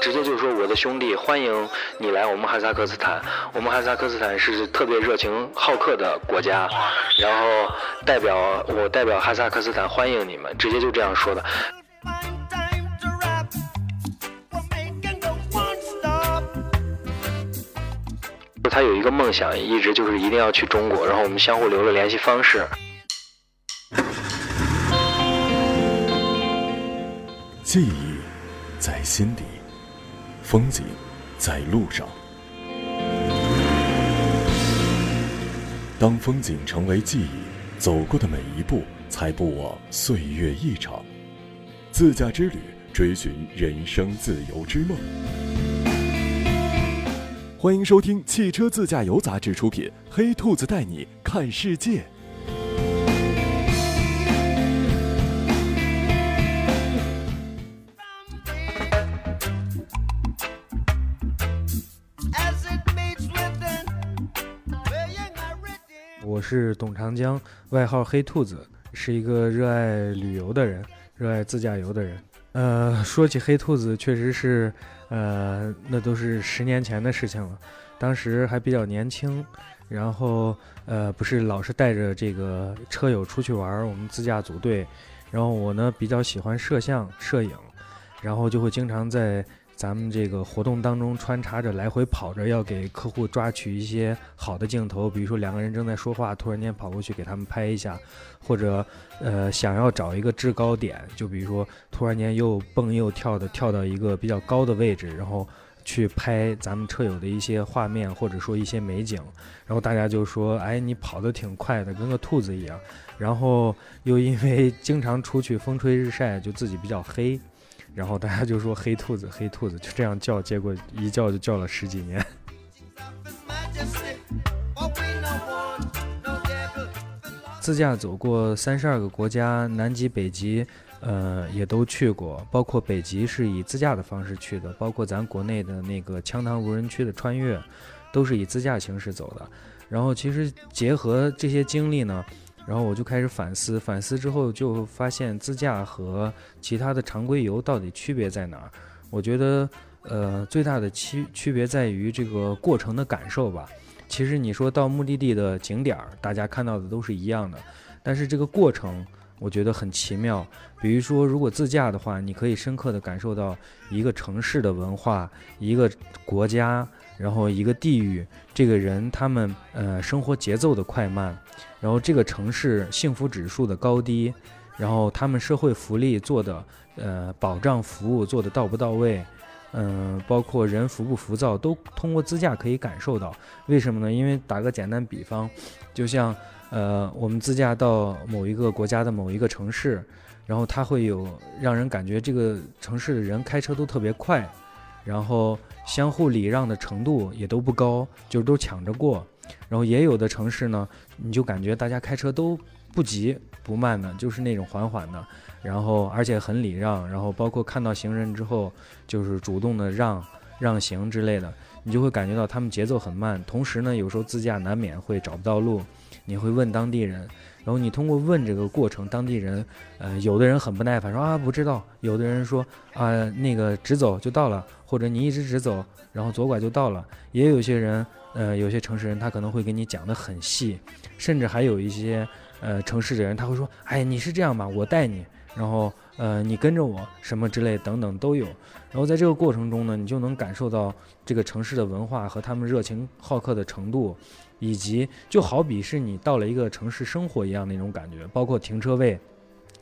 直接就说我的兄弟，欢迎你来我们哈萨克斯坦。我们哈萨克斯坦是特别热情好客的国家，然后代表我代表哈萨克斯坦欢迎你们，直接就这样说的。他有一个梦想，一直就是一定要去中国，然后我们相互留了联系方式。记忆在心底，风景在路上。当风景成为记忆，走过的每一步才不枉岁月一场。自驾之旅，追寻人生自由之梦。欢迎收听《汽车自驾游》杂志出品，《黑兔子带你看世界》。我是董长江，外号黑兔子，是一个热爱旅游的人，热爱自驾游的人。呃，说起黑兔子，确实是，呃，那都是十年前的事情了。当时还比较年轻，然后呃，不是老是带着这个车友出去玩，我们自驾组队。然后我呢比较喜欢摄像、摄影，然后就会经常在。咱们这个活动当中穿插着来回跑着，要给客户抓取一些好的镜头，比如说两个人正在说话，突然间跑过去给他们拍一下，或者呃想要找一个制高点，就比如说突然间又蹦又跳的跳到一个比较高的位置，然后去拍咱们车友的一些画面或者说一些美景，然后大家就说，哎，你跑得挺快的，跟个兔子一样，然后又因为经常出去风吹日晒，就自己比较黑。然后大家就说黑兔子，黑兔子就这样叫，结果一叫就叫了十几年。自驾走过三十二个国家，南极、北极，呃，也都去过。包括北极是以自驾的方式去的，包括咱国内的那个羌塘无人区的穿越，都是以自驾形式走的。然后其实结合这些经历呢。然后我就开始反思，反思之后就发现自驾和其他的常规游到底区别在哪儿？我觉得，呃，最大的区区别在于这个过程的感受吧。其实你说到目的地的景点儿，大家看到的都是一样的，但是这个过程我觉得很奇妙。比如说，如果自驾的话，你可以深刻的感受到一个城市的文化，一个国家。然后一个地域，这个人他们呃生活节奏的快慢，然后这个城市幸福指数的高低，然后他们社会福利做的呃保障服务做的到不到位，嗯，包括人浮不浮躁，都通过自驾可以感受到。为什么呢？因为打个简单比方，就像呃我们自驾到某一个国家的某一个城市，然后它会有让人感觉这个城市的人开车都特别快。然后相互礼让的程度也都不高，就都抢着过。然后也有的城市呢，你就感觉大家开车都不急不慢的，就是那种缓缓的。然后而且很礼让，然后包括看到行人之后，就是主动的让让行之类的，你就会感觉到他们节奏很慢。同时呢，有时候自驾难免会找不到路，你会问当地人。然后你通过问这个过程，当地人，呃，有的人很不耐烦，说啊不知道；有的人说啊那个直走就到了，或者你一直直走，然后左拐就到了。也有些人，呃，有些城市人他可能会给你讲得很细，甚至还有一些呃城市的人他会说，哎你是这样吧，我带你，然后呃你跟着我什么之类等等都有。然后在这个过程中呢，你就能感受到这个城市的文化和他们热情好客的程度。以及就好比是你到了一个城市生活一样那种感觉，包括停车位，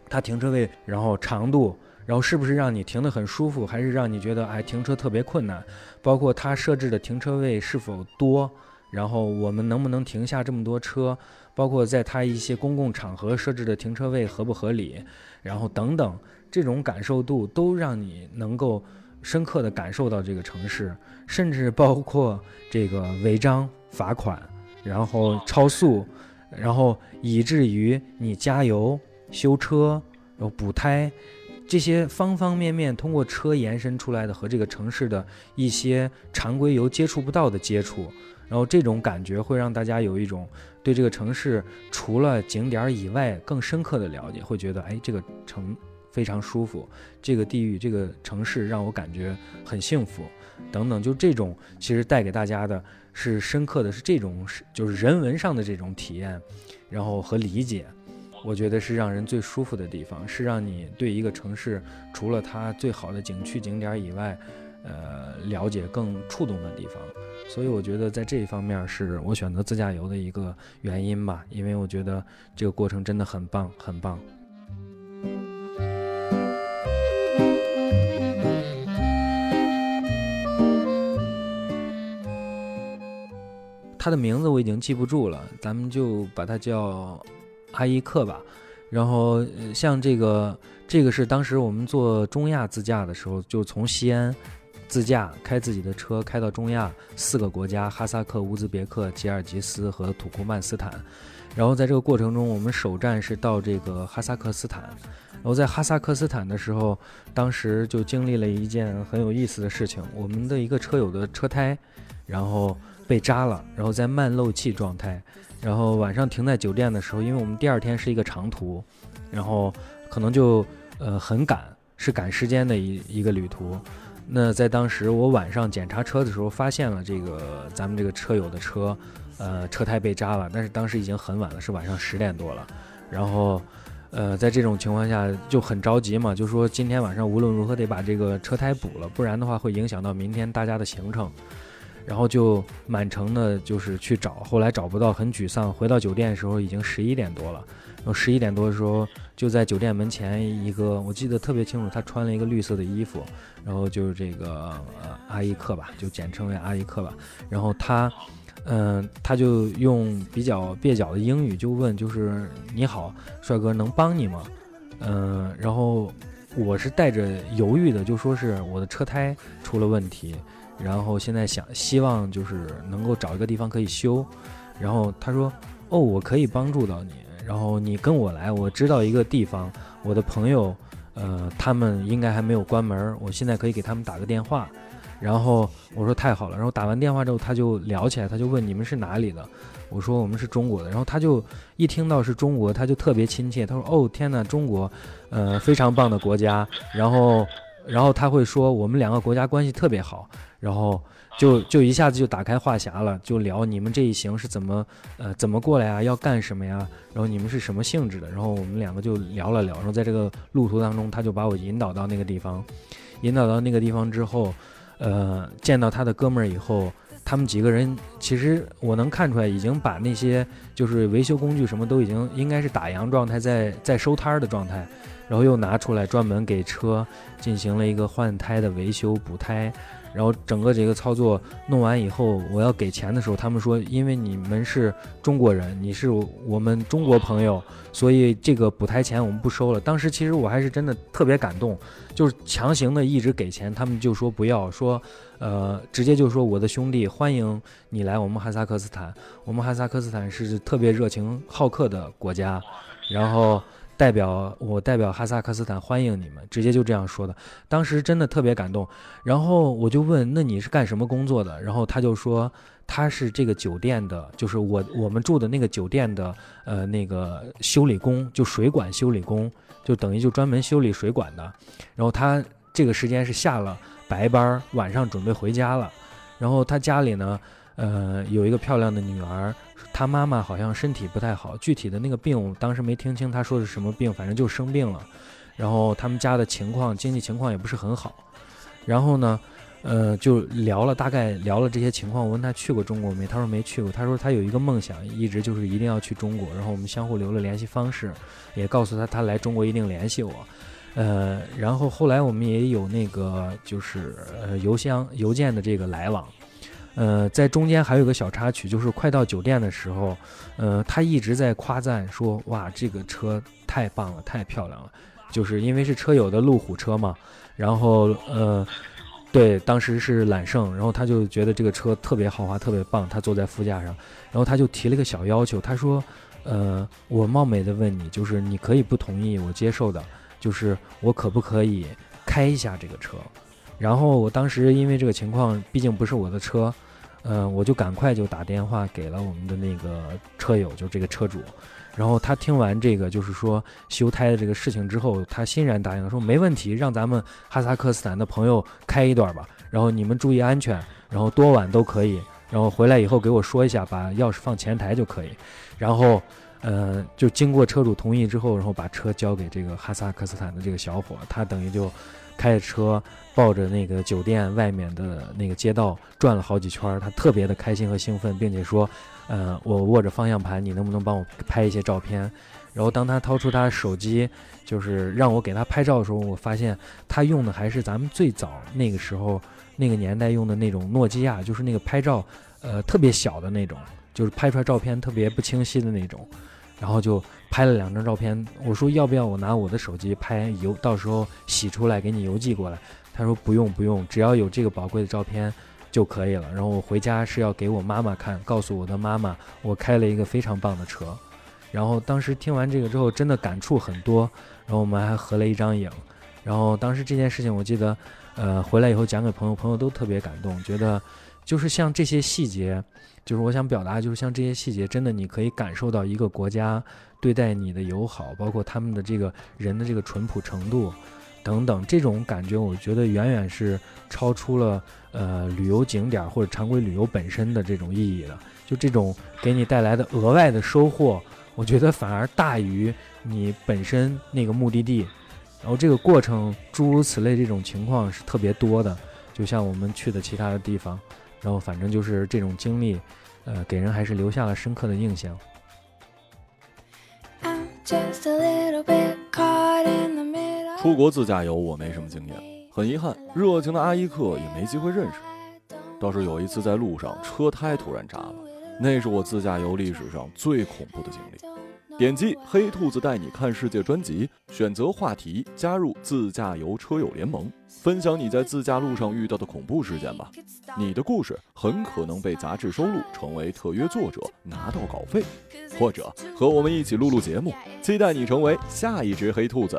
它停车位，然后长度，然后是不是让你停得很舒服，还是让你觉得哎停车特别困难？包括它设置的停车位是否多，然后我们能不能停下这么多车？包括在它一些公共场合设置的停车位合不合理？然后等等，这种感受度都让你能够深刻的感受到这个城市，甚至包括这个违章罚款。然后超速，然后以至于你加油、修车、然后补胎，这些方方面面通过车延伸出来的和这个城市的一些常规游接触不到的接触，然后这种感觉会让大家有一种对这个城市除了景点以外更深刻的了解，会觉得哎，这个城非常舒服，这个地域、这个城市让我感觉很幸福，等等，就这种其实带给大家的是深刻的是这种是就是人文上的这种体验，然后和理解。我觉得是让人最舒服的地方，是让你对一个城市除了它最好的景区景点以外，呃，了解更触动的地方。所以我觉得在这一方面是我选择自驾游的一个原因吧，因为我觉得这个过程真的很棒，很棒。它的名字我已经记不住了，咱们就把它叫。阿伊克吧，然后像这个，这个是当时我们做中亚自驾的时候，就从西安自驾开自己的车开到中亚四个国家：哈萨克、乌兹别克、吉尔吉斯和土库曼斯坦。然后在这个过程中，我们首站是到这个哈萨克斯坦。然后在哈萨克斯坦的时候，当时就经历了一件很有意思的事情：我们的一个车友的车胎，然后被扎了，然后在慢漏气状态。然后晚上停在酒店的时候，因为我们第二天是一个长途，然后可能就呃很赶，是赶时间的一一个旅途。那在当时我晚上检查车的时候，发现了这个咱们这个车友的车，呃车胎被扎了。但是当时已经很晚了，是晚上十点多了。然后呃在这种情况下就很着急嘛，就说今天晚上无论如何得把这个车胎补了，不然的话会影响到明天大家的行程。然后就满城的，就是去找，后来找不到，很沮丧。回到酒店的时候已经十一点多了，然后十一点多的时候就在酒店门前一个，我记得特别清楚，他穿了一个绿色的衣服，然后就是这个呃阿伊克吧，就简称为阿伊克吧。然后他，嗯，他就用比较蹩脚的英语就问，就是你好，帅哥，能帮你吗？嗯，然后我是带着犹豫的，就说是我的车胎出了问题。然后现在想希望就是能够找一个地方可以修，然后他说，哦，我可以帮助到你，然后你跟我来，我知道一个地方，我的朋友，呃，他们应该还没有关门，我现在可以给他们打个电话，然后我说太好了，然后打完电话之后他就聊起来，他就问你们是哪里的，我说我们是中国的，然后他就一听到是中国，他就特别亲切，他说哦天哪，中国，呃，非常棒的国家，然后然后他会说我们两个国家关系特别好。然后就就一下子就打开话匣了，就聊你们这一行是怎么呃怎么过来啊，要干什么呀？然后你们是什么性质的？然后我们两个就聊了聊。然后在这个路途当中，他就把我引导到那个地方，引导到那个地方之后，呃，见到他的哥们儿以后，他们几个人其实我能看出来，已经把那些就是维修工具什么都已经应该是打烊状态，在在收摊儿的状态，然后又拿出来专门给车进行了一个换胎的维修补胎。然后整个这个操作弄完以后，我要给钱的时候，他们说，因为你们是中国人，你是我们中国朋友，所以这个补胎钱我们不收了。当时其实我还是真的特别感动，就是强行的一直给钱，他们就说不要，说，呃，直接就说我的兄弟，欢迎你来我们哈萨克斯坦，我们哈萨克斯坦是特别热情好客的国家，然后。代表我代表哈萨克斯坦欢迎你们，直接就这样说的。当时真的特别感动，然后我就问，那你是干什么工作的？然后他就说他是这个酒店的，就是我我们住的那个酒店的，呃，那个修理工，就水管修理工，就等于就专门修理水管的。然后他这个时间是下了白班，晚上准备回家了。然后他家里呢，呃，有一个漂亮的女儿。他妈妈好像身体不太好，具体的那个病我当时没听清，他说的是什么病，反正就生病了。然后他们家的情况，经济情况也不是很好。然后呢，呃，就聊了，大概聊了这些情况。我问他去过中国没，他说没去过。他说他有一个梦想，一直就是一定要去中国。然后我们相互留了联系方式，也告诉他他来中国一定联系我。呃，然后后来我们也有那个就是呃邮箱邮件的这个来往。呃，在中间还有个小插曲，就是快到酒店的时候，呃，他一直在夸赞说：“哇，这个车太棒了，太漂亮了。”就是因为是车友的路虎车嘛，然后呃，对，当时是揽胜，然后他就觉得这个车特别豪华，特别棒，他坐在副驾上，然后他就提了个小要求，他说：“呃，我冒昧的问你，就是你可以不同意，我接受的，就是我可不可以开一下这个车？”然后我当时因为这个情况，毕竟不是我的车，嗯，我就赶快就打电话给了我们的那个车友，就这个车主。然后他听完这个就是说修胎的这个事情之后，他欣然答应了，说没问题，让咱们哈萨克斯坦的朋友开一段吧。然后你们注意安全，然后多晚都可以。然后回来以后给我说一下，把钥匙放前台就可以。然后，呃，就经过车主同意之后，然后把车交给这个哈萨克斯坦的这个小伙，他等于就开着车抱着那个酒店外面的那个街道转了好几圈，他特别的开心和兴奋，并且说，呃，我握着方向盘，你能不能帮我拍一些照片？然后当他掏出他手机，就是让我给他拍照的时候，我发现他用的还是咱们最早那个时候那个年代用的那种诺基亚，就是那个拍照，呃，特别小的那种。就是拍出来照片特别不清晰的那种，然后就拍了两张照片。我说要不要我拿我的手机拍邮，到时候洗出来给你邮寄过来？他说不用不用，只要有这个宝贵的照片就可以了。然后我回家是要给我妈妈看，告诉我的妈妈我开了一个非常棒的车。然后当时听完这个之后，真的感触很多。然后我们还合了一张影。然后当时这件事情，我记得，呃，回来以后讲给朋友，朋友都特别感动，觉得。就是像这些细节，就是我想表达，就是像这些细节，真的你可以感受到一个国家对待你的友好，包括他们的这个人的这个淳朴程度，等等，这种感觉，我觉得远远是超出了呃旅游景点或者常规旅游本身的这种意义的。就这种给你带来的额外的收获，我觉得反而大于你本身那个目的地。然后这个过程诸如此类这种情况是特别多的，就像我们去的其他的地方。然后反正就是这种经历，呃，给人还是留下了深刻的印象。出国自驾游我没什么经验，很遗憾，热情的阿伊克也没机会认识。倒是有一次在路上车胎突然扎了，那是我自驾游历史上最恐怖的经历。点击“黑兔子带你看世界”专辑，选择话题，加入自驾游车友联盟，分享你在自驾路上遇到的恐怖事件吧。你的故事很可能被杂志收录，成为特约作者，拿到稿费，或者和我们一起录录节目。期待你成为下一只黑兔子。